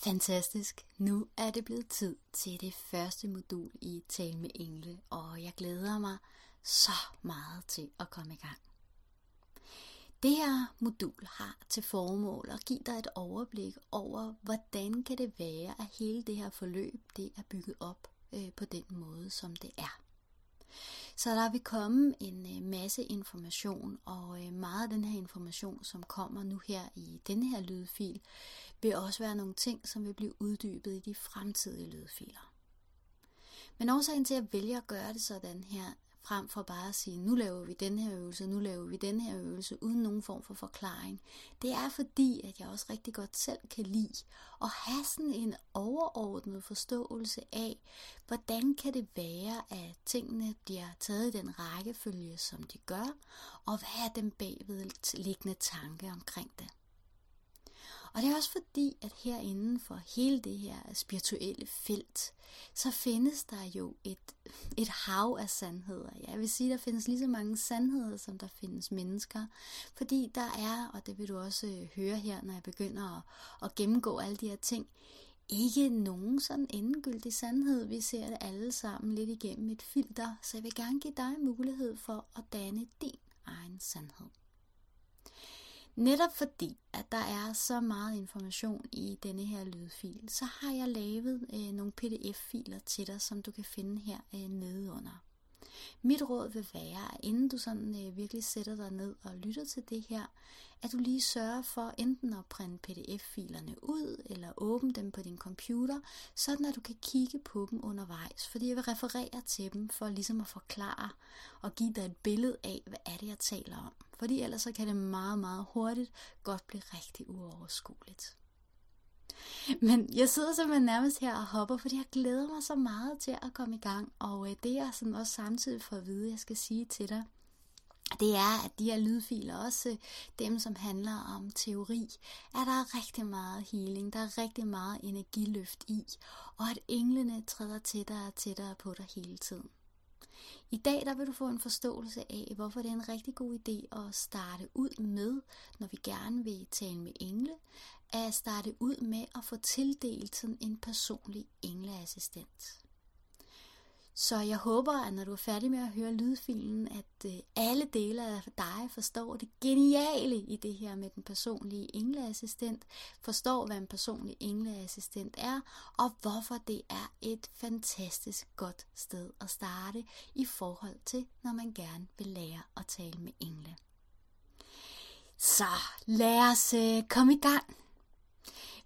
Fantastisk. Nu er det blevet tid til det første modul i Tal med Engle, og jeg glæder mig så meget til at komme i gang. Det her modul har til formål at give dig et overblik over, hvordan kan det være, at hele det her forløb det er bygget op øh, på den måde, som det er. Så der vil komme en øh, masse information, og øh, meget af den her information, som kommer nu her i denne her lydfil, vil også være nogle ting, som vil blive uddybet i de fremtidige lydfiler. Men årsagen til at vælge at gøre det sådan her, frem for bare at sige, nu laver vi den her øvelse, nu laver vi den her øvelse, uden nogen form for forklaring. Det er fordi, at jeg også rigtig godt selv kan lide at have sådan en overordnet forståelse af, hvordan kan det være, at tingene bliver taget i den rækkefølge, som de gør, og hvad er den bagvedliggende tanke omkring det. Og det er også fordi, at herinde for hele det her spirituelle felt, så findes der jo et, et hav af sandheder. Jeg vil sige, at der findes lige så mange sandheder, som der findes mennesker. Fordi der er, og det vil du også øh, høre her, når jeg begynder at, at gennemgå alle de her ting, ikke nogen sådan endegyldig sandhed. Vi ser det alle sammen lidt igennem et filter, så jeg vil gerne give dig mulighed for at danne din egen sandhed. Netop fordi, at der er så meget information i denne her lydfil, så har jeg lavet øh, nogle pdf-filer til dig, som du kan finde her øh, nede under. Mit råd vil være, at inden du sådan øh, virkelig sætter dig ned og lytter til det her, at du lige sørger for enten at printe pdf-filerne ud, eller åbne dem på din computer, sådan at du kan kigge på dem undervejs. Fordi jeg vil referere til dem for ligesom at forklare og give dig et billede af, hvad er det, jeg taler om. Fordi ellers så kan det meget, meget hurtigt godt blive rigtig uoverskueligt. Men jeg sidder simpelthen nærmest her og hopper, fordi jeg glæder mig så meget til at komme i gang. Og øh, det er sådan også samtidig for at vide, jeg skal sige til dig, det er, at de her lydfiler, også øh, dem, som handler om teori, er der rigtig meget healing, der er rigtig meget energiløft i, og at englene træder tættere og tættere på dig hele tiden. I dag der vil du få en forståelse af, hvorfor det er en rigtig god idé at starte ud med, når vi gerne vil tale med engle, at starte ud med at få tildelt sådan en personlig engleassistent. Så jeg håber, at når du er færdig med at høre lydfilen, at øh, alle dele af dig forstår det geniale i det her med den personlige engleassistent, forstår, hvad en personlig engleassistent er, og hvorfor det er et fantastisk godt sted at starte i forhold til, når man gerne vil lære at tale med engle. Så lad os øh, komme i gang.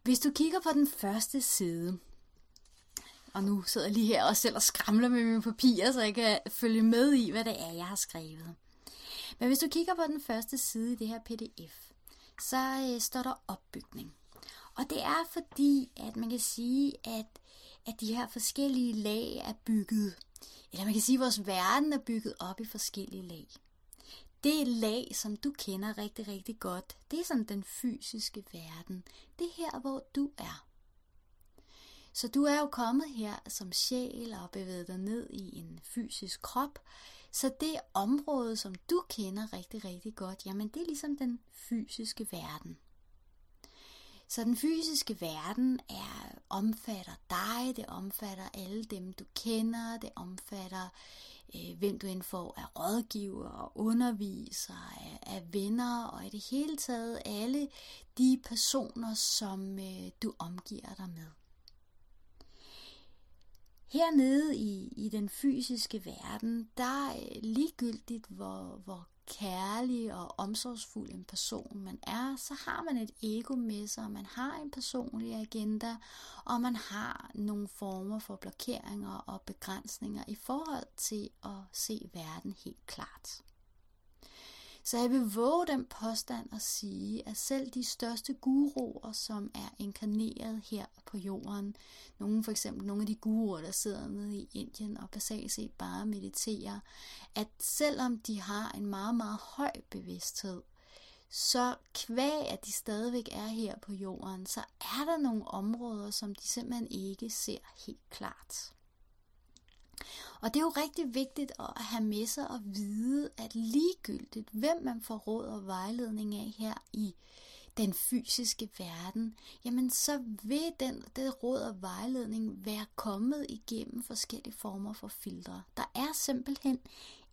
Hvis du kigger på den første side, og nu sidder jeg lige her og selv og skramler med mine papirer, så jeg kan følge med i, hvad det er, jeg har skrevet. Men hvis du kigger på den første side i det her pdf, så øh, står der opbygning. Og det er fordi, at man kan sige, at, at de her forskellige lag er bygget, eller man kan sige, at vores verden er bygget op i forskellige lag. Det lag, som du kender rigtig, rigtig godt, det er sådan den fysiske verden. Det er her, hvor du er. Så du er jo kommet her som sjæl og bevæget dig ned i en fysisk krop. Så det område, som du kender rigtig, rigtig godt, jamen det er ligesom den fysiske verden. Så den fysiske verden er, omfatter dig, det omfatter alle dem, du kender, det omfatter øh, hvem du end får af rådgiver og underviser, af, af venner og i det hele taget alle de personer, som øh, du omgiver dig med. Hernede i, i den fysiske verden, der er ligegyldigt, hvor, hvor kærlig og omsorgsfuld en person man er, så har man et ego med sig, man har en personlig agenda, og man har nogle former for blokeringer og begrænsninger i forhold til at se verden helt klart. Så jeg vil våge den påstand at sige, at selv de største guruer, som er inkarneret her på jorden, nogle for eksempel nogle af de guruer, der sidder nede i Indien og basalt set bare mediterer, at selvom de har en meget, meget høj bevidsthed, så kvæg, at de stadigvæk er her på jorden, så er der nogle områder, som de simpelthen ikke ser helt klart. Og det er jo rigtig vigtigt at have med sig og vide, at ligegyldigt, hvem man får råd og vejledning af her i den fysiske verden, jamen så vil den, det råd og vejledning være kommet igennem forskellige former for filtre. Der er simpelthen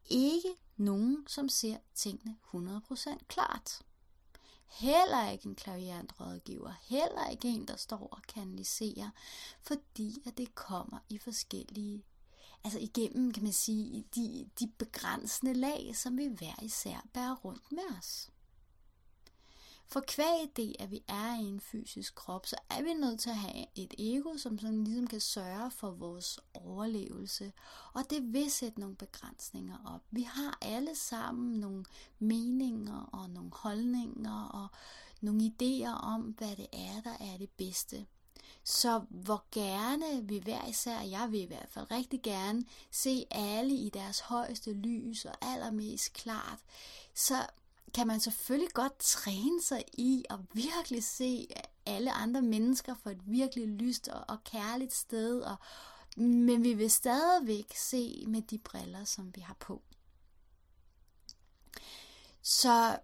ikke nogen, som ser tingene 100% klart. Heller ikke en klaviant rådgiver, heller ikke en, der står og kanaliserer, fordi at det kommer i forskellige, altså igennem, kan man sige, de, de begrænsende lag, som vi hver især bærer rundt med os. For kvæg det, at vi er i en fysisk krop, så er vi nødt til at have et ego, som sådan ligesom kan sørge for vores overlevelse. Og det vil sætte nogle begrænsninger op. Vi har alle sammen nogle meninger og nogle holdninger og nogle idéer om, hvad det er, der er det bedste. Så hvor gerne vi hver især, jeg vil i hvert fald rigtig gerne, se alle i deres højeste lys og allermest klart, så kan man selvfølgelig godt træne sig i at virkelig se alle andre mennesker for et virkelig lyst og, og kærligt sted, og, men vi vil stadigvæk se med de briller, som vi har på. Så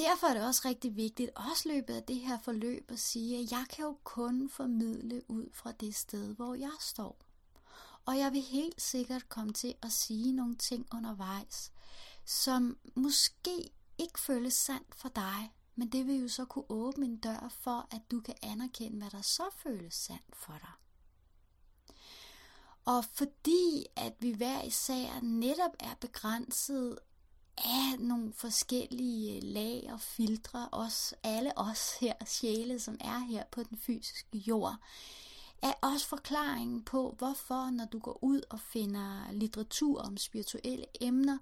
derfor er det også rigtig vigtigt, også løbet af det her forløb, at sige, at jeg kan jo kun formidle ud fra det sted, hvor jeg står. Og jeg vil helt sikkert komme til at sige nogle ting undervejs, som måske ikke føles sandt for dig, men det vil jo så kunne åbne en dør for, at du kan anerkende, hvad der så føles sandt for dig. Og fordi at vi hver især netop er begrænset af nogle forskellige øh, lag og filtre, os, alle os her sjæle, som er her på den fysiske jord, er også forklaringen på, hvorfor, når du går ud og finder litteratur om spirituelle emner,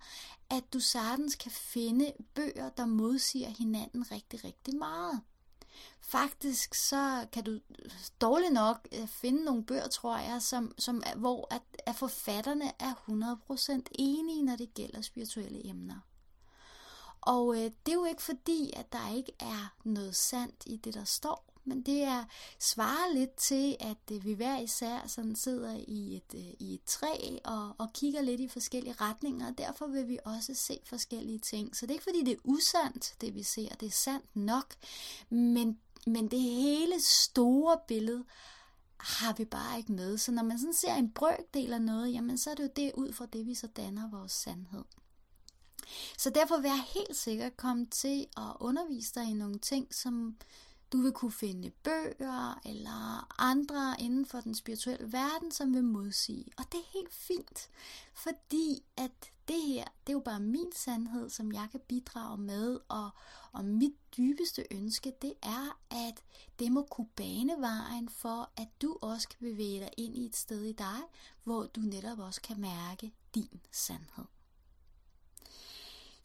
at du sagtens kan finde bøger, der modsiger hinanden rigtig, rigtig meget. Faktisk så kan du øh, dårligt nok øh, finde nogle bøger, tror jeg, som, som hvor at, at forfatterne er 100% enige, når det gælder spirituelle emner. Og øh, det er jo ikke fordi, at der ikke er noget sandt i det, der står men det er svarer lidt til, at øh, vi hver især sådan sidder i et, øh, i et træ og, og kigger lidt i forskellige retninger, og derfor vil vi også se forskellige ting. Så det er ikke fordi, det er usandt, det vi ser, det er sandt nok, men, men det hele store billede har vi bare ikke med. Så når man sådan ser en brøkdel af noget, jamen så er det jo det ud fra det, vi så danner vores sandhed. Så derfor vil jeg helt sikkert komme til at undervise dig i nogle ting, som, du vil kunne finde bøger eller andre inden for den spirituelle verden, som vil modsige. Og det er helt fint, fordi at det her, det er jo bare min sandhed, som jeg kan bidrage med, og, og mit dybeste ønske, det er, at det må kunne bane vejen for, at du også kan bevæge dig ind i et sted i dig, hvor du netop også kan mærke din sandhed.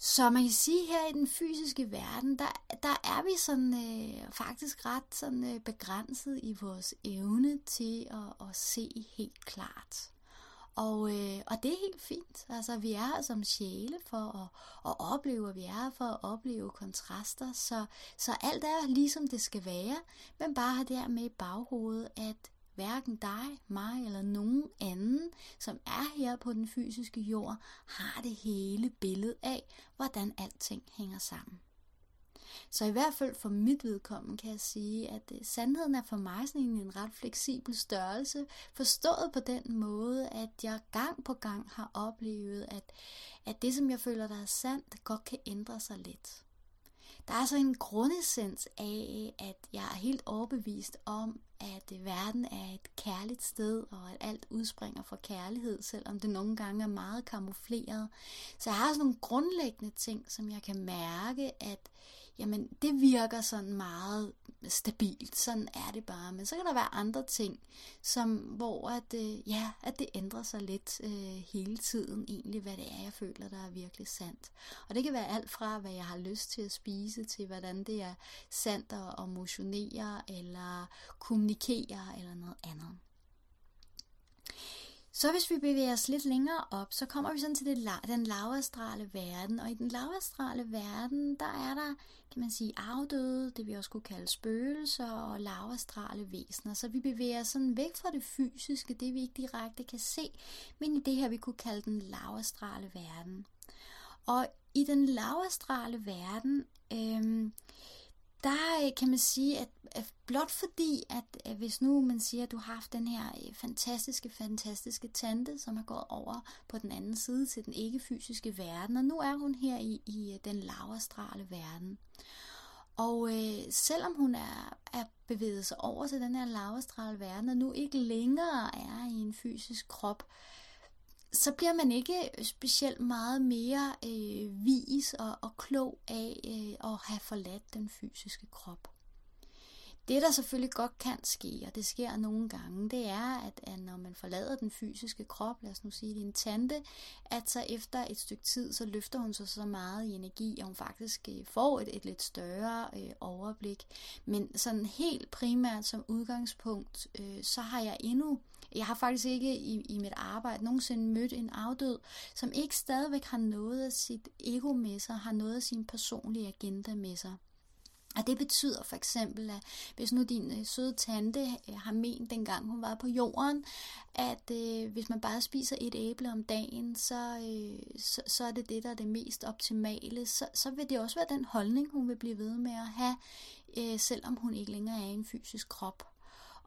Så man kan sige, her i den fysiske verden, der, der er vi sådan øh, faktisk ret sådan øh, begrænset i vores evne til at, at se helt klart. Og, øh, og det er helt fint. Altså, vi er her som sjæle for at, at opleve, og vi er her for at opleve kontraster. Så, så alt er ligesom det skal være, men bare har det med i baghovedet, at hverken dig, mig eller nogen anden, som er her på den fysiske jord, har det hele billede af, hvordan alting hænger sammen. Så i hvert fald for mit vedkommende kan jeg sige, at øh, sandheden er for mig sådan en ret fleksibel størrelse, forstået på den måde, at jeg gang på gang har oplevet, at, at det, som jeg føler, der er sandt, godt kan ændre sig lidt. Der er så en grundessens af, at jeg er helt overbevist om, at øh, verden er et kærligt sted, og at alt udspringer fra kærlighed, selvom det nogle gange er meget kamufleret. Så jeg har sådan nogle grundlæggende ting, som jeg kan mærke, at jamen det virker sådan meget stabilt, sådan er det bare. Men så kan der være andre ting, som, hvor at, øh, ja, at det ændrer sig lidt øh, hele tiden egentlig, hvad det er, jeg føler, der er virkelig sandt. Og det kan være alt fra, hvad jeg har lyst til at spise, til hvordan det er sandt at motionere, eller kommunikere, eller noget andet. Så hvis vi bevæger os lidt længere op, så kommer vi sådan til det, den lavastrale verden. Og i den lavastrale verden, der er der, kan man sige, afdøde, det vi også kunne kalde spøgelser og lavastrale væsener. Så vi bevæger os sådan væk fra det fysiske, det vi ikke direkte kan se, men i det her, vi kunne kalde den lavastrale verden. Og i den lavastrale verden, øh, der øh, kan man sige, at, at blot fordi, at, at hvis nu man siger, at du har haft den her øh, fantastiske, fantastiske tante, som har gået over på den anden side til den ikke-fysiske verden, og nu er hun her i, i øh, den laverstrale verden. Og øh, selvom hun er, er bevæget sig over til den her laverstrale verden, og nu ikke længere er i en fysisk krop, så bliver man ikke øh, specielt meget mere øh, vis og, og klog af øh, at have forladt den fysiske krop. Det, der selvfølgelig godt kan ske, og det sker nogle gange, det er, at, at når man forlader den fysiske krop, lad os nu sige, din tante, at så efter et stykke tid, så løfter hun sig så meget i energi, at hun faktisk øh, får et, et lidt større øh, overblik. Men sådan helt primært som udgangspunkt, øh, så har jeg endnu jeg har faktisk ikke i, i mit arbejde nogensinde mødt en afdød, som ikke stadigvæk har noget af sit ego med sig, har noget af sin personlige agenda med sig. Og det betyder for eksempel, at hvis nu din øh, søde tante øh, har ment, dengang hun var på jorden, at øh, hvis man bare spiser et æble om dagen, så, øh, så, så er det det, der er det mest optimale, så, så vil det også være den holdning, hun vil blive ved med at have, øh, selvom hun ikke længere er i en fysisk krop.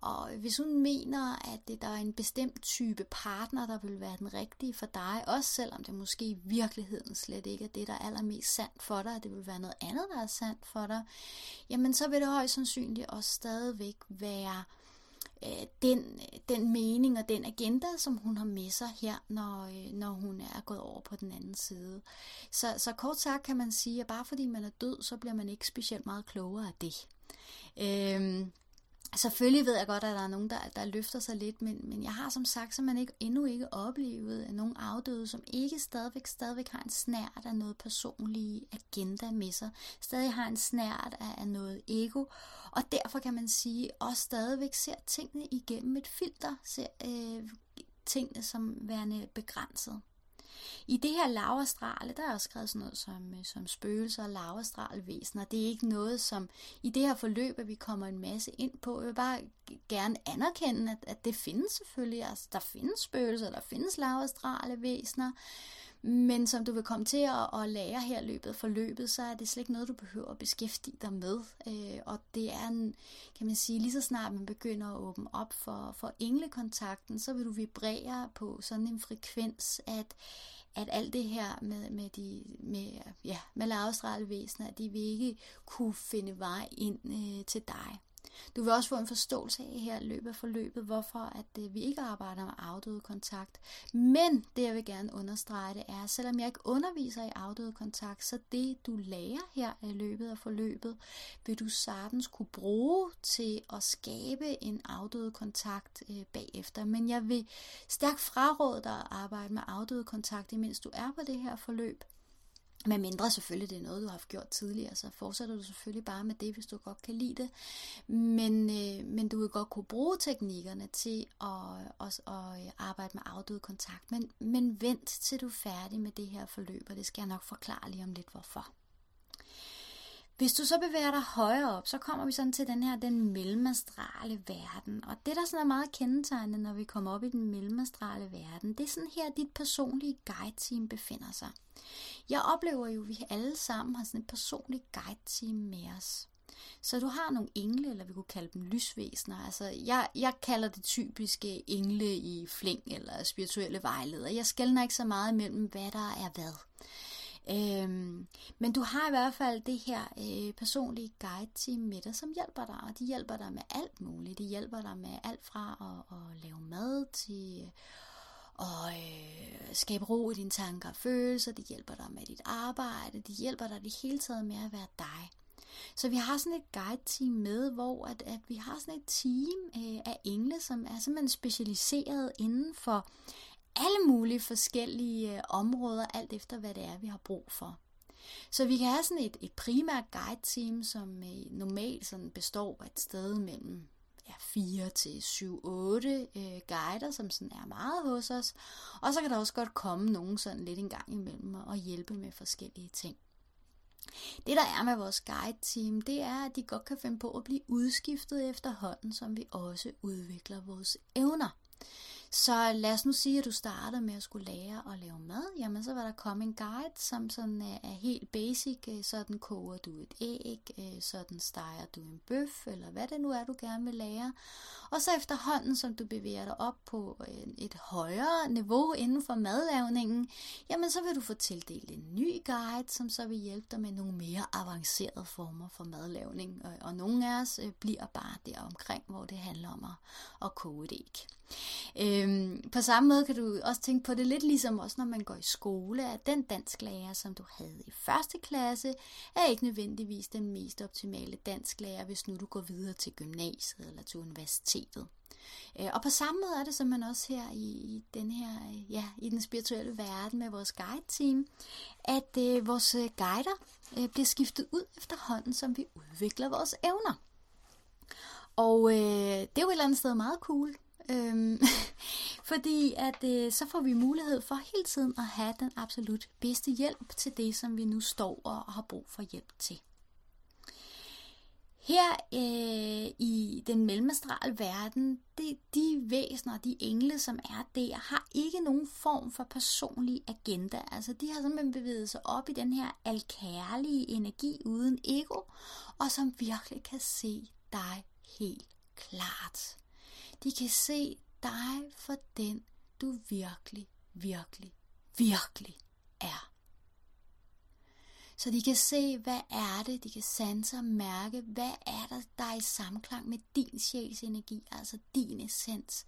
Og hvis hun mener, at der er en bestemt type partner, der vil være den rigtige for dig, også selvom det måske i virkeligheden slet ikke er det, der er allermest sandt for dig, at det vil være noget andet, der er sandt for dig, jamen så vil det højst sandsynligt også stadigvæk være øh, den, den mening og den agenda, som hun har med sig her, når, øh, når hun er gået over på den anden side. Så, så kort sagt kan man sige, at bare fordi man er død, så bliver man ikke specielt meget klogere af det. Øh, Selvfølgelig ved jeg godt, at der er nogen, der, der løfter sig lidt, men, men jeg har som sagt så man ikke, endnu ikke oplevet nogen afdøde, som ikke stadigvæk, stadigvæk har en snært af noget personlige agenda med sig. Stadig har en snært af, af noget ego, og derfor kan man sige, også stadigvæk ser tingene igennem et filter, ser øh, tingene som værende begrænset. I det her lavastrale, der er også skrevet sådan noget som, øh, som spøgelser og lavastralvæsener. Det er ikke noget, som i det her forløb, at vi kommer en masse ind på. Jeg vil bare gerne anerkende, at, at det findes selvfølgelig. Altså, der findes spøgelser, der findes lavastrale væsener. Men som du vil komme til at, at lære her løbet for løbet, så er det slet ikke noget, du behøver at beskæftige dig med. Øh, og det er en, kan man sige, lige så snart man begynder at åbne op for, for englekontakten, så vil du vibrere på sådan en frekvens, at at alt det her med, med, de, med, ja, med lavstrale væsener, de vil ikke kunne finde vej ind øh, til dig. Du vil også få en forståelse af her løbet af forløbet, hvorfor at øh, vi ikke arbejder med afdøde kontakt. Men det jeg vil gerne understrege det er, selvom jeg ikke underviser i afdøde kontakt, så det du lærer her i løbet af forløbet, vil du sagtens kunne bruge til at skabe en afdøde kontakt øh, bagefter. Men jeg vil stærkt fraråde dig at arbejde med afdøde kontakt, imens du er på det her forløb. Med mindre selvfølgelig det er noget, du har gjort tidligere, så fortsætter du selvfølgelig bare med det, hvis du godt kan lide det. Men, øh, men du vil godt kunne bruge teknikkerne til at, også at øh, arbejde med afdød kontakt. Men, men vent til du er færdig med det her forløb, og det skal jeg nok forklare lige om lidt hvorfor. Hvis du så bevæger dig højere op, så kommer vi sådan til den her, den mellemastrale verden. Og det, der sådan er meget kendetegnende, når vi kommer op i den mellemastrale verden, det er sådan her, dit personlige guide-team befinder sig. Jeg oplever jo, at vi alle sammen har sådan et personligt guide-team med os. Så du har nogle engle, eller vi kunne kalde dem lysvæsener. Altså, jeg, jeg kalder det typiske engle i fling eller spirituelle vejledere. Jeg skældner ikke så meget mellem, hvad der er hvad. Øhm, men du har i hvert fald det her øh, personlige guide-team med dig, som hjælper dig, og de hjælper dig med alt muligt. De hjælper dig med alt fra at, at lave mad til øh, og øh, skabe ro i dine tanker og følelser. De hjælper dig med dit arbejde. De hjælper dig det hele taget med at være dig. Så vi har sådan et guide-team med, hvor at, at vi har sådan et team øh, af engle, som er simpelthen specialiseret inden for alle mulige forskellige øh, områder, alt efter hvad det er, vi har brug for. Så vi kan have sådan et, et primært guide-team, som øh, normalt sådan består af et sted mellem ja, 4 til 7, 8 øh, guider, som sådan er meget hos os. Og så kan der også godt komme nogen sådan lidt en gang imellem og hjælpe med forskellige ting. Det der er med vores guide-team, det er, at de godt kan finde på at blive udskiftet efterhånden, som vi også udvikler vores evner. Så lad os nu sige, at du startede med at skulle lære at lave mad. Jamen, så var der komme en guide, som sådan øh, er helt basic. Øh, sådan koger du et æg, øh, sådan steger du en bøf, eller hvad det nu er, du gerne vil lære. Og så efterhånden, som du bevæger dig op på et højere niveau inden for madlavningen, jamen så vil du få tildelt en ny guide, som så vil hjælpe dig med nogle mere avancerede former for madlavning. Og, og nogle af os bliver bare der omkring, hvor det handler om at, at koge et æg. Øhm, på samme måde kan du også tænke på det lidt ligesom også, når man går i skole, at den dansklærer, som du havde i første klasse, er ikke nødvendigvis den mest optimale dansklærer, hvis nu du går videre til gymnasiet eller til universitetet. Øh, og på samme måde er det man også her i, i den her, ja, i den spirituelle verden med vores guide-team, at øh, vores øh, guider øh, bliver skiftet ud efterhånden, som vi udvikler vores evner. Og øh, det er jo et eller andet sted meget cool, Øhm, fordi at øh, så får vi mulighed for hele tiden at have den absolut bedste hjælp til det, som vi nu står og har brug for hjælp til. Her øh, i den mellemastrale verden, det, de væsener, de engle, som er der, har ikke nogen form for personlig agenda. Altså de har simpelthen bevæget sig op i den her alkærlige energi uden ego, og som virkelig kan se dig helt klart. De kan se dig for den, du virkelig, virkelig, virkelig er. Så de kan se, hvad er det, de kan sanse og mærke, hvad er der, der er i samklang med din sjæls energi, altså din essens.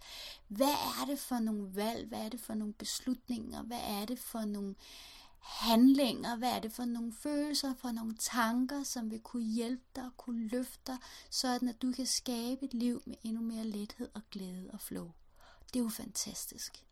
Hvad er det for nogle valg, hvad er det for nogle beslutninger, hvad er det for nogle handlinger, hvad er det for nogle følelser, for nogle tanker, som vil kunne hjælpe dig og kunne løfte dig, sådan at du kan skabe et liv med endnu mere lethed og glæde og flow. Det er jo fantastisk.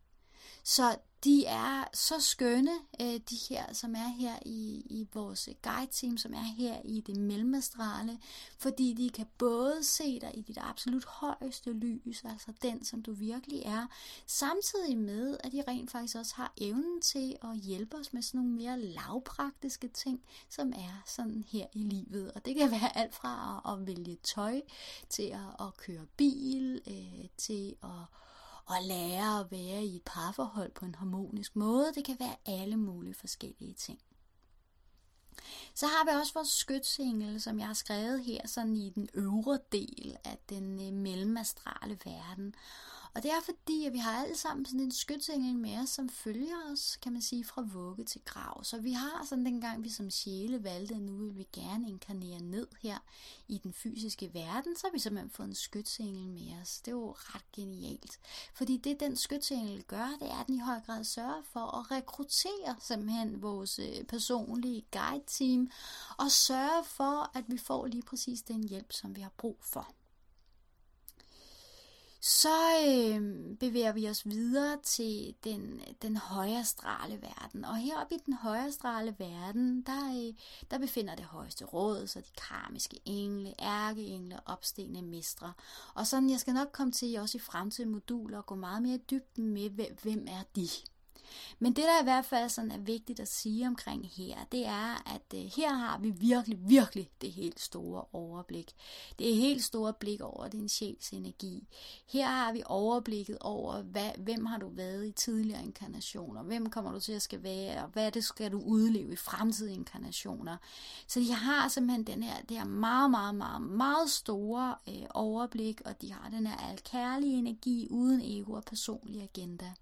Så de er så skønne, øh, de her, som er her i, i vores guide-team, som er her i det mellemstrale, fordi de kan både se dig i dit absolut højeste lys, altså den, som du virkelig er, samtidig med, at de rent faktisk også har evnen til at hjælpe os med sådan nogle mere lavpraktiske ting, som er sådan her i livet. Og det kan være alt fra at, at vælge tøj, til at, at køre bil, øh, til at og lære at være i et parforhold på en harmonisk måde. Det kan være alle mulige forskellige ting. Så har vi også vores skytsengel, som jeg har skrevet her sådan i den øvre del af den øh, mellemastrale verden. Og det er fordi, at vi har alle sammen sådan en skytsengel med os, som følger os, kan man sige, fra vugge til grav. Så vi har sådan dengang, vi som sjæle valgte, at nu vil vi gerne inkarnere ned her i den fysiske verden, så har vi simpelthen fået en skytsengel med os. Det er jo ret genialt. Fordi det, den skytsengel gør, det er, at den i høj grad sørger for at rekruttere simpelthen vores øh, personlige guide-team, og sørge for, at vi får lige præcis den hjælp, som vi har brug for så øh, bevæger vi os videre til den, den højere strale verden. Og heroppe i den højere strale verden, der, øh, der befinder det højeste råd, så de karmiske engle, ærkeengle, opstigende mestre. Og sådan, jeg skal nok komme til også i fremtidige moduler og gå meget mere dybden med, hvem er de. Men det, der i hvert fald sådan er vigtigt at sige omkring her, det er, at øh, her har vi virkelig, virkelig det helt store overblik. Det er helt store blik over din sjæls energi. Her har vi overblikket over, hvad, hvem har du været i tidligere inkarnationer, hvem kommer du til at skal være, og hvad det skal du udleve i fremtidige inkarnationer. Så de har simpelthen den her, det her meget, meget, meget, meget store øh, overblik, og de har den her alkærlige energi uden ego og personlig agenda.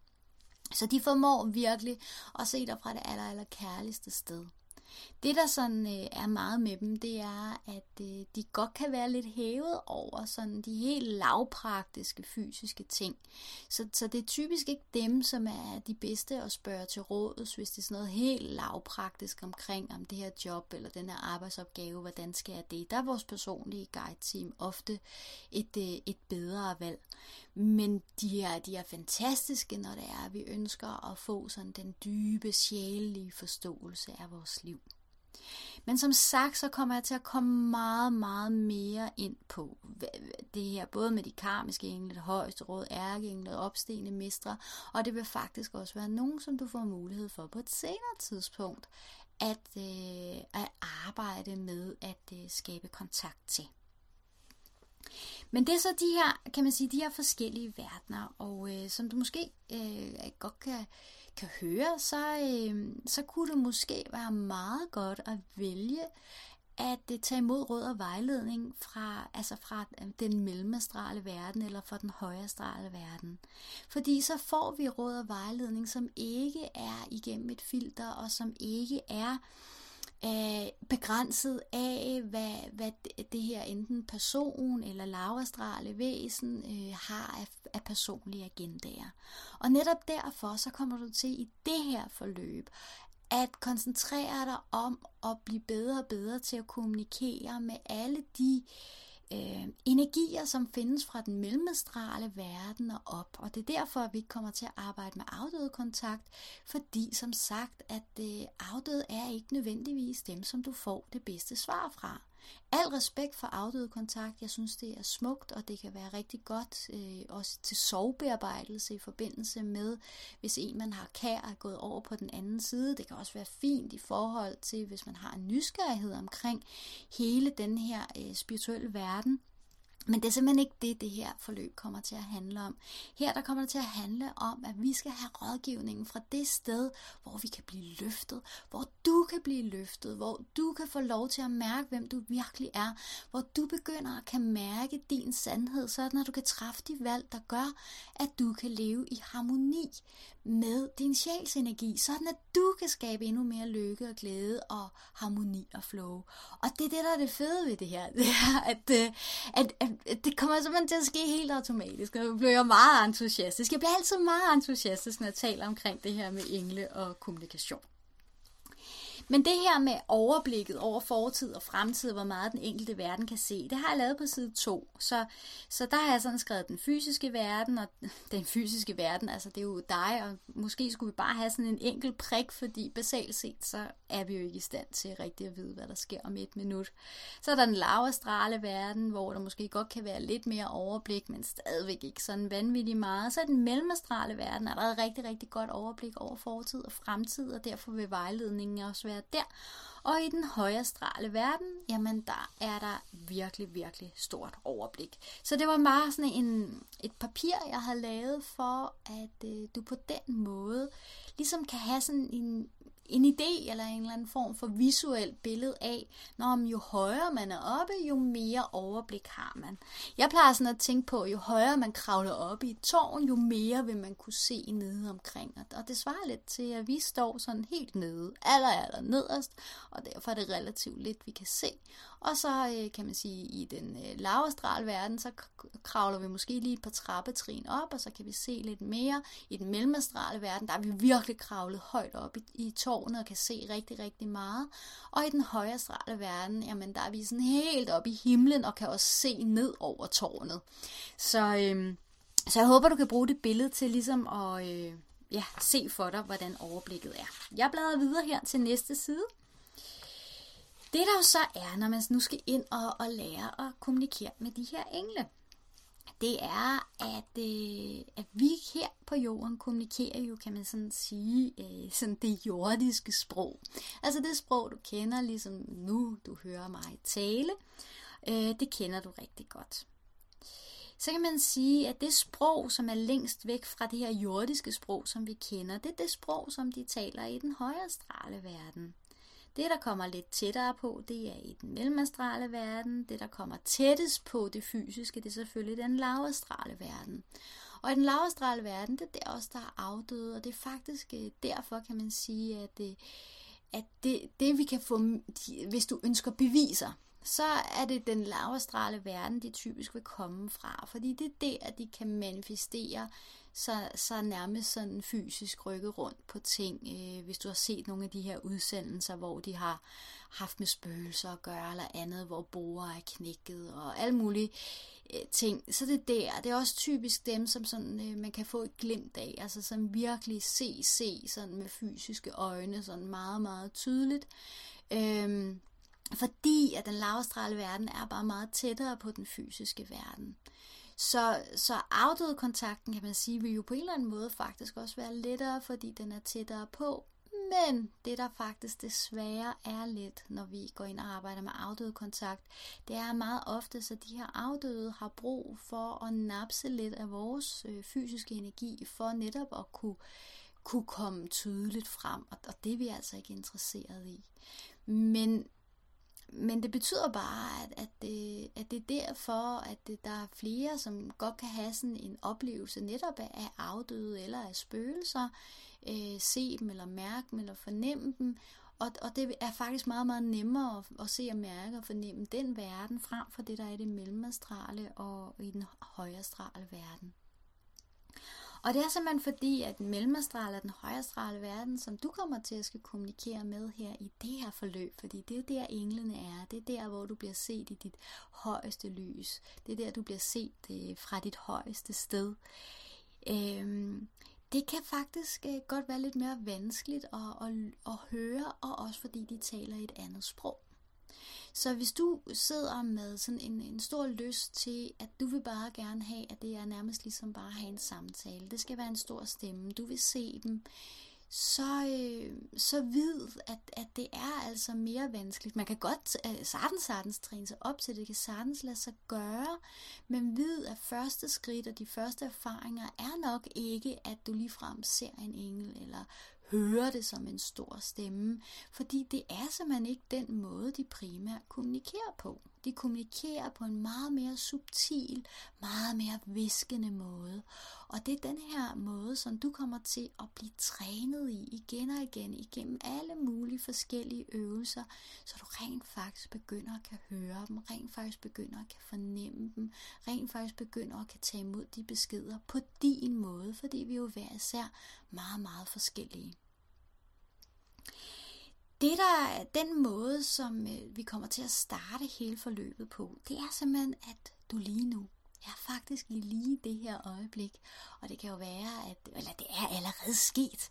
Så de formår virkelig at se dig fra det aller, aller kærligste sted. Det, der sådan øh, er meget med dem, det er, at øh, de godt kan være lidt hævet over sådan de helt lavpraktiske fysiske ting. Så, så det er typisk ikke dem, som er de bedste at spørge til råds, hvis det er sådan noget helt lavpraktisk omkring om det her job eller den her arbejdsopgave, hvordan skal jeg det? Der er vores personlige guide-team ofte et, øh, et bedre valg. Men de er, de er fantastiske, når det er, at vi ønsker at få sådan den dybe, sjælelige forståelse af vores liv. Men som sagt, så kommer jeg til at komme meget, meget mere ind på det her, både med de karmiske engle, det højeste råd, ærkeengle og opstigende mestre, og det vil faktisk også være nogen, som du får mulighed for på et senere tidspunkt at, øh, at arbejde med at øh, skabe kontakt til. Men det er så de her, kan man sige, de her forskellige verdener, og øh, som du måske øh, godt kan, kan høre, så, øh, så kunne det måske være meget godt at vælge at det tage imod råd og vejledning fra, altså fra øh, den mellemastrale verden eller fra den højere verden. Fordi så får vi råd og vejledning, som ikke er igennem et filter, og som ikke er øh, Øh, begrænset af, hvad, hvad det her enten person eller lavastrale væsen øh, har af, af personlige agendaer. Og netop derfor så kommer du til i det her forløb at koncentrere dig om at blive bedre og bedre til at kommunikere med alle de øh, energier, som findes fra den mellemstrale verden og op. Og det er derfor, at vi kommer til at arbejde med afdøde kontakt, fordi som sagt, at øh, afdøde er ikke nødvendigvis dem, som du får det bedste svar fra. Al respekt for afdøde kontakt. Jeg synes, det er smukt, og det kan være rigtig godt øh, også til sovebearbejdelse i forbindelse med, hvis en, man har kær, er gået over på den anden side. Det kan også være fint i forhold til, hvis man har en nysgerrighed omkring hele den her øh, spirituelle verden. Men det er simpelthen ikke det, det her forløb kommer til at handle om. Her der kommer det til at handle om, at vi skal have rådgivningen fra det sted, hvor vi kan blive løftet, hvor du kan blive løftet, hvor du kan få lov til at mærke, hvem du virkelig er, hvor du begynder at kan mærke din sandhed, sådan at du kan træffe de valg, der gør, at du kan leve i harmoni med din sjælsenergi, sådan at du kan skabe endnu mere lykke og glæde og harmoni og flow. Og det er det, der er det fede ved det her, det er, at, øh, at, at, at det kommer simpelthen til at ske helt automatisk, og jeg bliver meget entusiastisk. Jeg bliver altid meget entusiastisk, når jeg taler omkring det her med engle og kommunikation. Men det her med overblikket over fortid og fremtid, hvor meget den enkelte verden kan se, det har jeg lavet på side 2. Så, så der har jeg sådan skrevet den fysiske verden, og den fysiske verden, altså det er jo dig, og måske skulle vi bare have sådan en enkelt prik, fordi basalt set, så er vi jo ikke i stand til rigtig at vide, hvad der sker om et minut. Så er der den lavastrale verden, hvor der måske godt kan være lidt mere overblik, men stadigvæk ikke sådan vanvittigt meget. Så er den mellemastrale verden, er der et rigtig, rigtig godt overblik over fortid og fremtid, og derfor vil vejledningen også være være der. Og i den højere strale verden, jamen der er der virkelig, virkelig stort overblik. Så det var bare sådan en, et papir, jeg har lavet for, at øh, du på den måde ligesom kan have sådan en en idé eller en eller anden form for visuelt billede af, når jo højere man er oppe, jo mere overblik har man. Jeg plejer sådan at tænke på, jo højere man kravler op i et tårn, jo mere vil man kunne se nede omkring. Og det svarer lidt til, at vi står sådan helt nede, aller, aller nederst, og derfor er det relativt lidt, vi kan se. Og så øh, kan man sige, i den øh, lave verden, så kravler vi måske lige et par trappetrin op, og så kan vi se lidt mere. I den mellemastrale verden, der er vi virkelig kravlet højt op i, i tårnet og kan se rigtig, rigtig meget. Og i den højere astrale verden, jamen der er vi sådan helt oppe i himlen og kan også se ned over tårnet. Så, øh, så jeg håber, du kan bruge det billede til ligesom at øh, ja, se for dig, hvordan overblikket er. Jeg bladrer videre her til næste side. Det der jo så er, når man nu skal ind og, og lære at kommunikere med de her engle, det er, at, øh, at vi her på jorden kommunikerer jo, kan man sådan sige, øh, sådan det jordiske sprog. Altså det sprog, du kender, ligesom nu du hører mig tale, øh, det kender du rigtig godt. Så kan man sige, at det sprog, som er længst væk fra det her jordiske sprog, som vi kender, det er det sprog, som de taler i den højere strale verden. Det, der kommer lidt tættere på, det er i den mellemastrale verden. Det, der kommer tættest på det fysiske, det er selvfølgelig den lavastrale verden. Og i den lavastrale verden, det er der også, der er afdøde, og det er faktisk øh, derfor, kan man sige, at det, at det, det vi kan få, hvis du ønsker beviser, så er det den lavastrale verden, de typisk vil komme fra, fordi det er der, de kan manifestere så, så nærmest sådan fysisk rykke rundt på ting. Øh, hvis du har set nogle af de her udsendelser, hvor de har haft med spøgelser at gøre, eller andet, hvor borer er knækket, og alle mulige øh, ting. Så det er der. Det er også typisk dem, som sådan, øh, man kan få et glimt af, altså som virkelig se, se sådan med fysiske øjne, sådan meget, meget tydeligt. Øh, fordi at den lavastrale verden er bare meget tættere på den fysiske verden. Så, så afdøde kontakten, kan man sige, vil jo på en eller anden måde faktisk også være lettere, fordi den er tættere på, Men det, der faktisk desværre er lidt, når vi går ind og arbejder med afdøde kontakt, det er meget ofte, så de her afdøde har brug for at napse lidt af vores øh, fysiske energi, for netop at kunne, kunne komme tydeligt frem, og, og det er vi altså ikke interesseret i. Men men det betyder bare, at, at, det, at det er derfor, at det, der er flere, som godt kan have sådan en oplevelse netop af afdøde eller af spøgelser, øh, se dem eller mærke dem eller fornemme dem. Og, og det er faktisk meget, meget nemmere at, at se og mærke og fornemme den verden, frem for det, der er i det mellemstrale og i den højrestrale verden. Og det er simpelthen fordi, at den mellemstrale og den højrestrale verden, som du kommer til at skal kommunikere med her i det her forløb, fordi det er der englene er, det er der, hvor du bliver set i dit højeste lys, det er der, du bliver set øh, fra dit højeste sted. Øhm, det kan faktisk øh, godt være lidt mere vanskeligt at, at, at høre, og også fordi de taler et andet sprog. Så hvis du sidder med sådan en, en stor lyst til, at du vil bare gerne have, at det er nærmest ligesom bare at have en samtale, det skal være en stor stemme, du vil se dem, så, øh, så vid, at, at det er altså mere vanskeligt. Man kan godt øh, sagtens, sagtens træne sig op til det, det kan sagtens lade sig gøre, men vid, at første skridt og de første erfaringer er nok ikke, at du ligefrem ser en engel, eller høre det som en stor stemme, fordi det er simpelthen ikke den måde, de primært kommunikerer på. De kommunikerer på en meget mere subtil, meget mere viskende måde. Og det er den her måde, som du kommer til at blive trænet i igen og igen, igennem alle mulige forskellige øvelser, så du rent faktisk begynder at kan høre dem, rent faktisk begynder at kan fornemme dem, rent faktisk begynder at kan tage imod de beskeder på din måde, fordi vi jo hver især meget, meget forskellige. Det der er den måde, som øh, vi kommer til at starte hele forløbet på, det er simpelthen, at du lige nu er faktisk i lige det her øjeblik, og det kan jo være, at, eller det er allerede sket,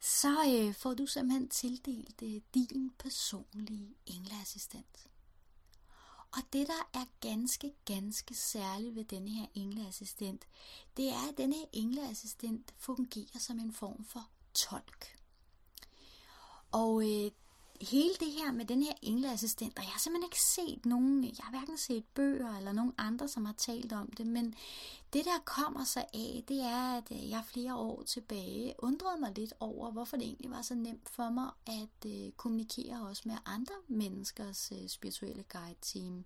så øh, får du simpelthen tildelt øh, din personlige engleassistent. Og det, der er ganske, ganske særligt ved denne her engleassistent, det er, at denne her engleassistent fungerer som en form for tolk. Og øh, hele det her med den her engleassistent, og jeg har simpelthen ikke set nogen, jeg har hverken set bøger eller nogen andre, som har talt om det, men det der kommer sig af, det er, at øh, jeg flere år tilbage undrede mig lidt over, hvorfor det egentlig var så nemt for mig at øh, kommunikere også med andre menneskers øh, spirituelle guide-team.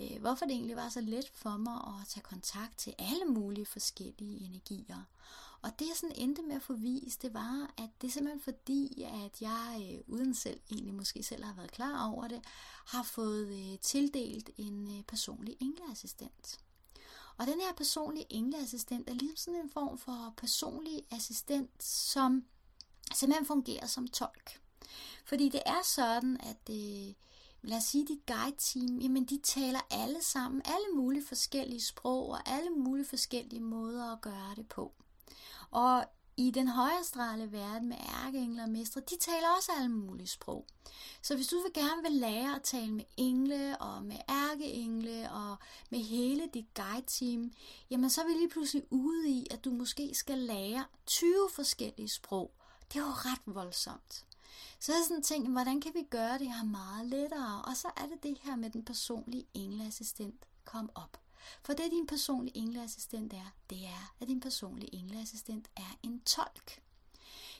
Øh, hvorfor det egentlig var så let for mig at tage kontakt til alle mulige forskellige energier. Og det jeg sådan endte med at få vist, det var, at det er simpelthen fordi, at jeg øh, uden selv egentlig måske selv har været klar over det, har fået øh, tildelt en øh, personlig engleassistent. Og den her personlige engleassistent er ligesom sådan en form for personlig assistent, som simpelthen fungerer som tolk. Fordi det er sådan, at øh, lad os sige, dit guide-team, jamen de taler alle sammen alle mulige forskellige sprog og alle mulige forskellige måder at gøre det på. Og i den højastrale verden med ærkeengler og mestre, de taler også alle mulige sprog. Så hvis du vil gerne vil lære at tale med engle og med ærkeengle og med hele dit guide-team, jamen så er vi lige pludselig ude i, at du måske skal lære 20 forskellige sprog. Det er jo ret voldsomt. Så jeg sådan ting, hvordan kan vi gøre det her meget lettere? Og så er det det her med den personlige engleassistent. Kom op. For det din personlige engleassistent er, det er, at din personlige engleassistent er en tolk.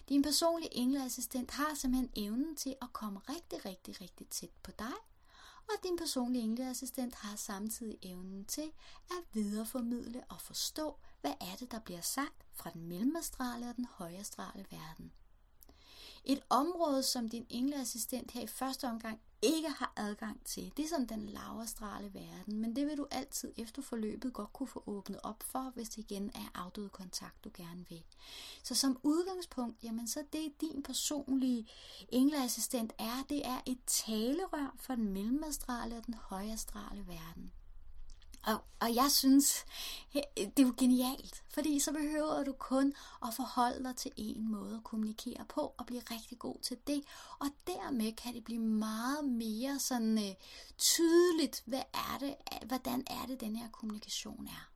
Din personlige engleassistent har simpelthen evnen til at komme rigtig, rigtig, rigtig tæt på dig, og din personlige engleassistent har samtidig evnen til at videreformidle og forstå, hvad er det, der bliver sagt fra den mellemstrale og den højrestrale verden. Et område, som din engleassistent her i første omgang ikke har adgang til. Det er sådan den lavere verden, men det vil du altid efter forløbet godt kunne få åbnet op for, hvis det igen er afdøde kontakt, du gerne vil. Så som udgangspunkt, jamen så det din personlige engleassistent er, det er et talerør for den mellemstrale og den højere verden. Og, og jeg synes, øh, det er jo genialt, fordi så behøver du kun at forholde dig til en måde at kommunikere på og blive rigtig god til det. Og dermed kan det blive meget mere sådan øh, tydeligt, hvad er det, øh, hvordan er det, den her kommunikation er.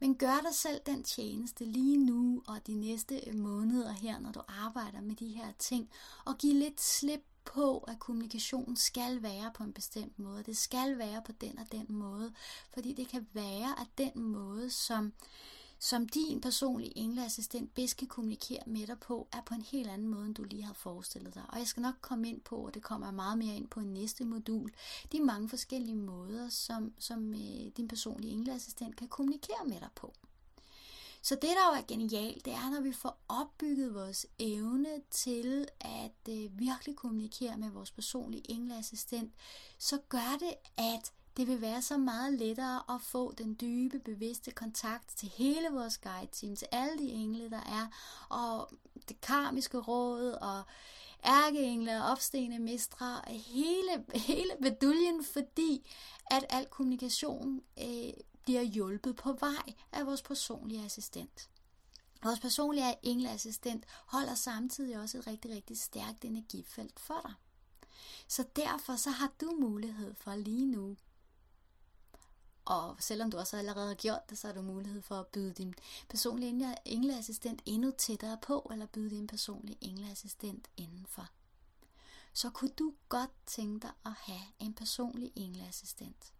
Men gør dig selv den tjeneste lige nu og de næste øh, måneder her, når du arbejder med de her ting, og giv lidt slip på, at kommunikationen skal være på en bestemt måde. Det skal være på den og den måde, fordi det kan være, at den måde, som som din personlige engleassistent bedst kan kommunikere med dig på, er på en helt anden måde, end du lige har forestillet dig. Og jeg skal nok komme ind på, og det kommer jeg meget mere ind på i næste modul, de mange forskellige måder, som, som øh, din personlige engleassistent kan kommunikere med dig på. Så det, der jo er genialt, det er, når vi får opbygget vores evne til at øh, virkelig kommunikere med vores personlige engleassistent, så gør det, at det vil være så meget lettere at få den dybe, bevidste kontakt til hele vores guide-team, til alle de engle, der er, og det karmiske råd, og ærkeengle og opstenende mestre, hele, hele beduljen, fordi at al kommunikation øh, bliver hjulpet på vej af vores personlige assistent. Vores personlige engleassistent holder samtidig også et rigtig, rigtig stærkt energifelt for dig. Så derfor så har du mulighed for lige nu og selvom du også allerede har gjort det, så har du mulighed for at byde din personlige engleassistent endnu tættere på, eller byde din personlige engleassistent indenfor. Så kunne du godt tænke dig at have en personlig engleassistent,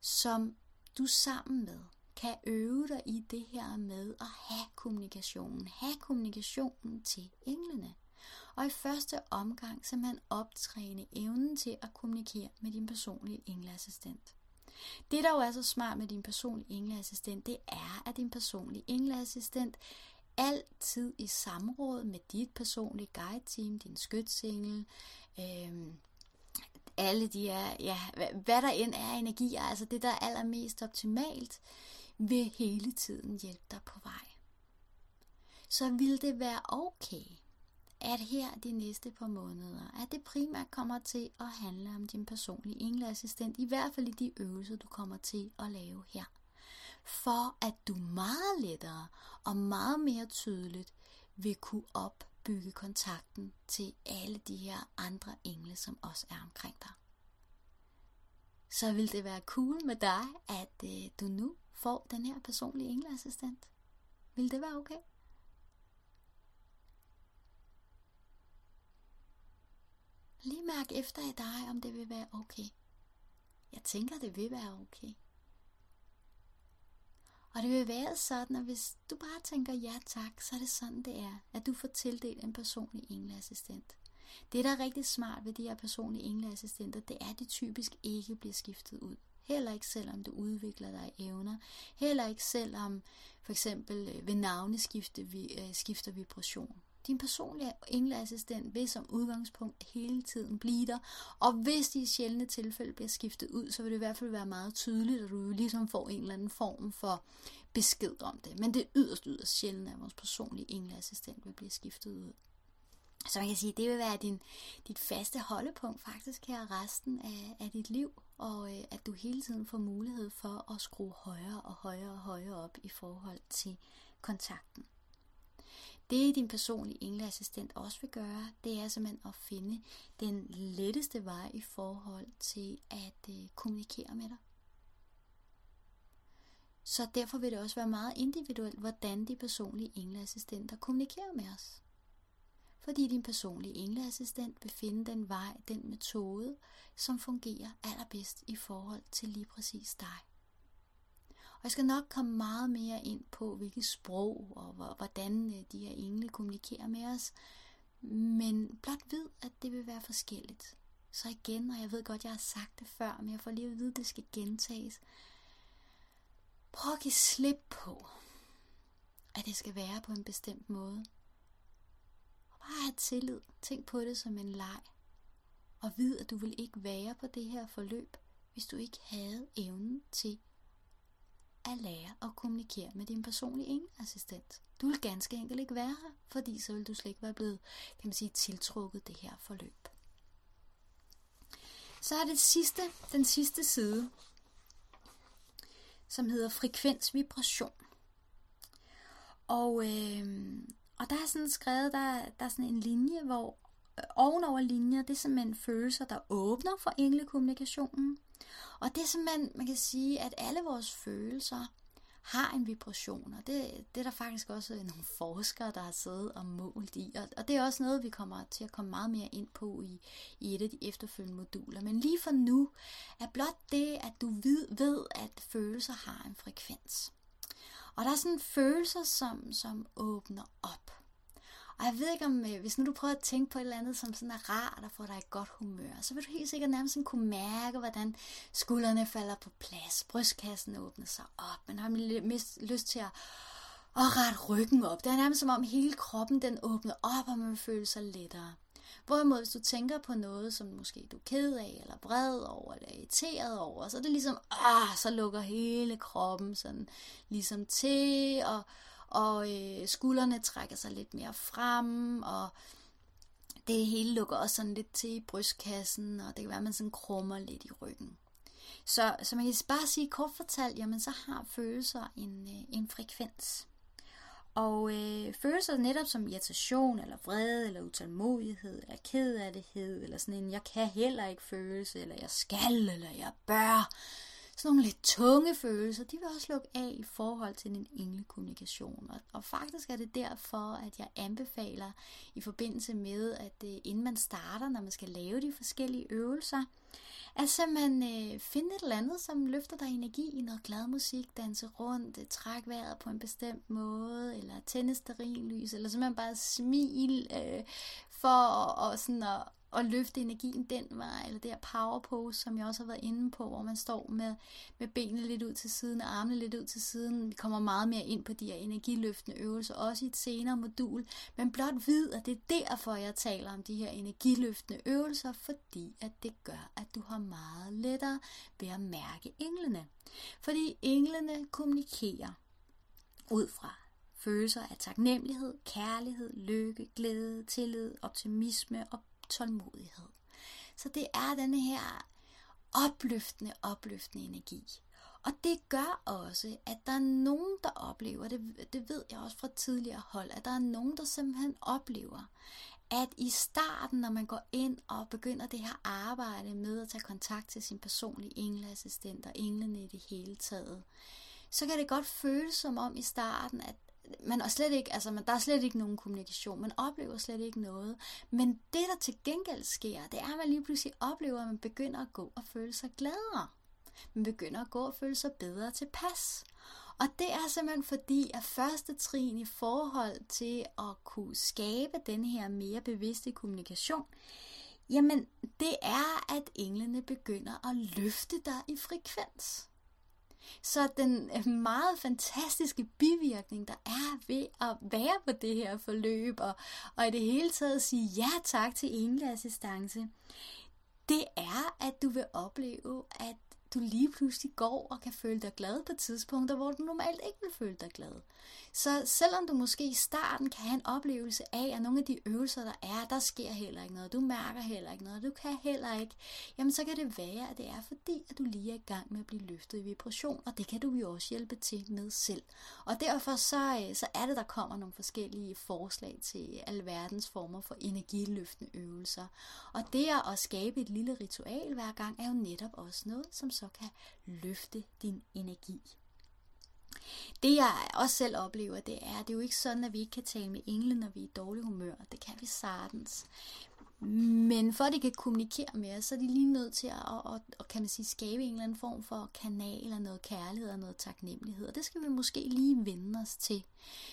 som du sammen med kan øve dig i det her med at have kommunikationen. Have kommunikationen til englene. Og i første omgang så man optræne evnen til at kommunikere med din personlige engleassistent. Det, der jo er så smart med din personlige engleassistent, det er, at din personlige engleassistent altid i samråd med dit personlige guide-team, din skytsengel, øh, alle de her, ja, hvad der end er energier, altså det, der er allermest optimalt, vil hele tiden hjælpe dig på vej. Så vil det være okay, at her de næste par måneder, at det primært kommer til at handle om din personlige engleassistent, i hvert fald i de øvelser, du kommer til at lave her. For at du meget lettere og meget mere tydeligt vil kunne opbygge kontakten til alle de her andre engle, som også er omkring dig. Så vil det være cool med dig, at øh, du nu får den her personlige engleassistent. Vil det være okay? Lige mærk efter i dig, om det vil være okay. Jeg tænker, det vil være okay. Og det vil være sådan, at hvis du bare tænker ja tak, så er det sådan, det er, at du får tildelt en personlig engleassistent. Det, der er rigtig smart ved de her personlige engleassistenter, det er, at de typisk ikke bliver skiftet ud. Heller ikke selvom du udvikler dig evner. Heller ikke selvom for eksempel øh, ved navneskifte vi, øh, skifter vibration. Din personlige engleassistent vil som udgangspunkt hele tiden blive der, og hvis de i sjældne tilfælde bliver skiftet ud, så vil det i hvert fald være meget tydeligt, at du ligesom får en eller anden form for besked om det. Men det er yderst, yderst sjældent, at vores personlige engleassistent vil blive skiftet ud. Så man kan sige, at det vil være din, dit faste holdepunkt faktisk her resten af, af dit liv, og øh, at du hele tiden får mulighed for at skrue højere og højere og højere op i forhold til kontakten. Det din personlige engleassistent også vil gøre, det er simpelthen at finde den letteste vej i forhold til at øh, kommunikere med dig. Så derfor vil det også være meget individuelt, hvordan de personlige engleassistenter kommunikerer med os. Fordi din personlige engleassistent vil finde den vej, den metode, som fungerer allerbedst i forhold til lige præcis dig. Og jeg skal nok komme meget mere ind på, hvilket sprog og hvordan øh, de her engle kommunikerer med os. Men blot ved, at det vil være forskelligt. Så igen, og jeg ved godt, jeg har sagt det før, men jeg får lige at vide, at det skal gentages. Prøv at give slip på, at det skal være på en bestemt måde. Og bare have tillid. Tænk på det som en leg. Og vid, at du vil ikke være på det her forløb, hvis du ikke havde evnen til at lære at kommunikere med din personlige engelassistent. Du vil ganske enkelt ikke være her, fordi så vil du slet ikke være blevet, kan man sige, tiltrukket det her forløb. Så er det sidste, den sidste side, som hedder frekvensvibration. Og, øh, og der er sådan skrevet, der, der er sådan en linje, hvor øh, ovenover linjer, det er simpelthen følelser, der åbner for englekommunikationen. Og det er simpelthen, man kan sige, at alle vores følelser har en vibration, og det, det er der faktisk også nogle forskere, der har siddet og målt i, og, og det er også noget, vi kommer til at komme meget mere ind på i, i et af de efterfølgende moduler. Men lige for nu er blot det, at du ved, ved at følelser har en frekvens. Og der er sådan følelser, som, som åbner op. Og jeg ved ikke om, øh, hvis nu du prøver at tænke på et eller andet, som sådan er rart og får dig i godt humør, så vil du helt sikkert nærmest kunne mærke, hvordan skuldrene falder på plads, brystkassen åbner sig op, man har mest lyst til at, at rette ryggen op. Det er nærmest som om hele kroppen den åbner op, og man føler sig lettere. Hvorimod hvis du tænker på noget, som måske du er ked af, eller vred over, eller irriteret over, så er det ligesom, ah, så lukker hele kroppen sådan ligesom til, og, og øh, skuldrene trækker sig lidt mere frem, og det hele lukker også sådan lidt til i brystkassen, og det kan være, at man sådan krummer lidt i ryggen. Så, så man kan bare sige kort fortalt, jamen så har følelser en, øh, en frekvens. Og øh, følelser netop som irritation, eller vrede, eller utålmodighed, eller kedelighed, eller sådan en, jeg kan heller ikke følelse, eller jeg skal, eller jeg bør, sådan nogle lidt tunge følelser, de vil også lukke af i forhold til din englekommunikation. Og, og faktisk er det derfor, at jeg anbefaler i forbindelse med, at øh, inden man starter, når man skal lave de forskellige øvelser, at simpelthen øh, finde et eller andet, som løfter dig energi i noget glad musik, danse rundt, øh, træk vejret på en bestemt måde, eller tænde stearinlys, eller simpelthen bare smil øh, for at, og sådan at, at løfte energien den vej, eller det her power pose, som jeg også har været inde på, hvor man står med, med benene lidt ud til siden, og armene lidt ud til siden. Vi kommer meget mere ind på de her energiløftende øvelser, også i et senere modul, men blot vid, at det er derfor, jeg taler om de her energiløftende øvelser, fordi at det gør, at du har meget lettere ved at mærke englene. Fordi englene kommunikerer ud fra følelser af taknemmelighed, kærlighed, lykke, glæde, tillid, optimisme og tålmodighed. Så det er denne her opløftende, opløftende energi. Og det gør også, at der er nogen, der oplever, det, det ved jeg også fra tidligere hold, at der er nogen, der simpelthen oplever, at i starten, når man går ind og begynder det her arbejde med at tage kontakt til sin personlige engleassistent og englene i det hele taget, så kan det godt føles som om i starten, at man er slet ikke, altså man, der er slet ikke nogen kommunikation, man oplever slet ikke noget. Men det, der til gengæld sker, det er, at man lige pludselig oplever, at man begynder at gå og føle sig gladere. Man begynder at gå og føle sig bedre tilpas. Og det er simpelthen fordi, at første trin i forhold til at kunne skabe den her mere bevidste kommunikation, jamen det er, at englene begynder at løfte dig i frekvens. Så den øh, meget fantastiske bivirkning, der er ved at være på det her forløb, og, og i det hele taget sige ja tak til engleassistance, det er, at du vil opleve, at du lige pludselig går og kan føle dig glad på tidspunkter, hvor du normalt ikke vil føle dig glad. Så selvom du måske i starten kan have en oplevelse af, at nogle af de øvelser, der er, der sker heller ikke noget, du mærker heller ikke noget, du kan heller ikke, jamen så kan det være, at det er fordi, at du lige er i gang med at blive løftet i vibration, og det kan du jo også hjælpe til med selv. Og derfor så, øh, så er det, der kommer nogle forskellige forslag til alverdens former for energiløftende øvelser. Og det at skabe et lille ritual hver gang, er jo netop også noget, som så kan løfte din energi. Det jeg også selv oplever, det er, det er jo ikke sådan, at vi ikke kan tale med engle, når vi er i dårlig humør. Det kan vi sagtens. Men for at de kan kommunikere med os, så er de lige nødt til at, at, at, kan man sige, skabe en eller anden form for kanal af noget kærlighed og noget taknemmelighed. Og det skal vi måske lige vende os til.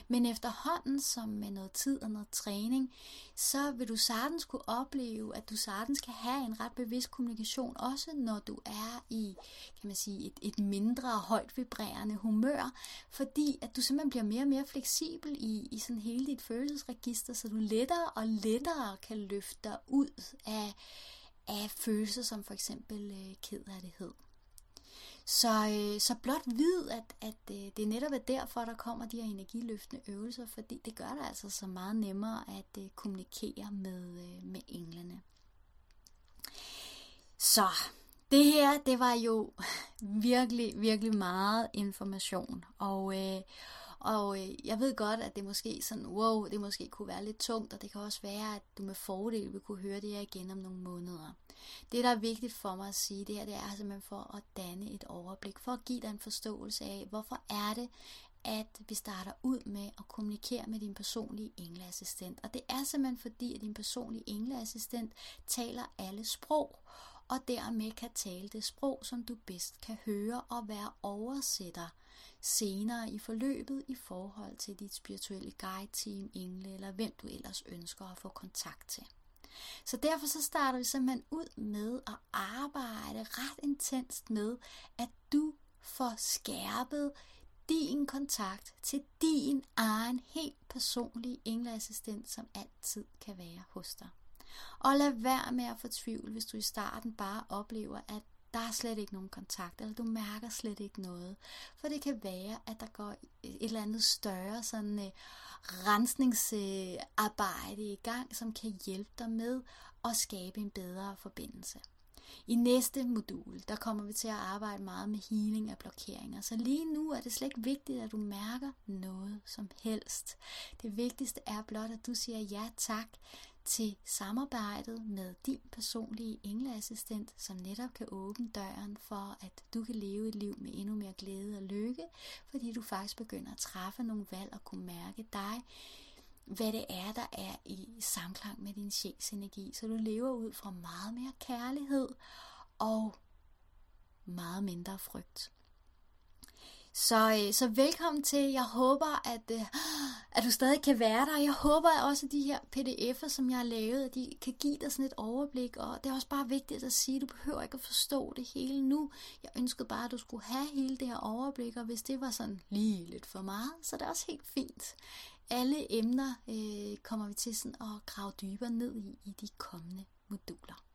Men efterhånden, som med noget tid og noget træning, så vil du sagtens kunne opleve, at du sagtens kan have en ret bevidst kommunikation, også når du er i, kan man sige, et, et mindre højt vibrerende humør, fordi at du simpelthen bliver mere og mere fleksibel i, i sådan hele dit følelsesregister, så du lettere og lettere kan løfte dig ud af, af følelser som for eksempel øh, kederlighed. Så, øh, så blot vid, at, at øh, det netop er derfor, der kommer de her energiløftende øvelser, fordi det gør det altså så meget nemmere at øh, kommunikere med, øh, med englene. Så det her, det var jo virkelig, virkelig meget information. Og, øh, og øh, jeg ved godt, at det måske sådan, wow, det måske kunne være lidt tungt, og det kan også være, at du med fordel vil kunne høre det her igen om nogle måneder. Det, der er vigtigt for mig at sige, det her, det er simpelthen for at danne et overblik, for at give dig en forståelse af, hvorfor er det, at vi starter ud med at kommunikere med din personlige engleassistent. Og det er simpelthen fordi, at din personlige engleassistent taler alle sprog, og dermed kan tale det sprog, som du bedst kan høre og være oversætter senere i forløbet i forhold til dit spirituelle guide-team, engle eller hvem du ellers ønsker at få kontakt til. Så derfor så starter vi simpelthen ud med at arbejde ret intenst med, at du får skærpet din kontakt til din egen helt personlige engleassistent, som altid kan være hos dig. Og lad være med at fortvivle, hvis du i starten bare oplever, at der er slet ikke nogen kontakt, eller du mærker slet ikke noget. For det kan være, at der går et eller andet større sådan øh, rensningsarbejde i gang, som kan hjælpe dig med at skabe en bedre forbindelse. I næste modul, der kommer vi til at arbejde meget med healing af blokeringer. Så lige nu er det slet ikke vigtigt, at du mærker noget som helst. Det vigtigste er blot, at du siger ja tak til samarbejdet med din personlige engleassistent, som netop kan åbne døren for, at du kan leve et liv med endnu mere glæde og lykke, fordi du faktisk begynder at træffe nogle valg og kunne mærke dig, hvad det er, der er i samklang med din sjælsenergi, så du lever ud fra meget mere kærlighed og meget mindre frygt. Så, øh, så velkommen til. Jeg håber, at, øh, at du stadig kan være der. Jeg håber også, at de her pdf'er, som jeg har lavet, at de kan give dig sådan et overblik. Og det er også bare vigtigt at sige, at du behøver ikke at forstå det hele nu. Jeg ønskede bare, at du skulle have hele det her overblik, og hvis det var sådan lige lidt for meget, så er det også helt fint. Alle emner øh, kommer vi til sådan at grave dybere ned i i de kommende moduler.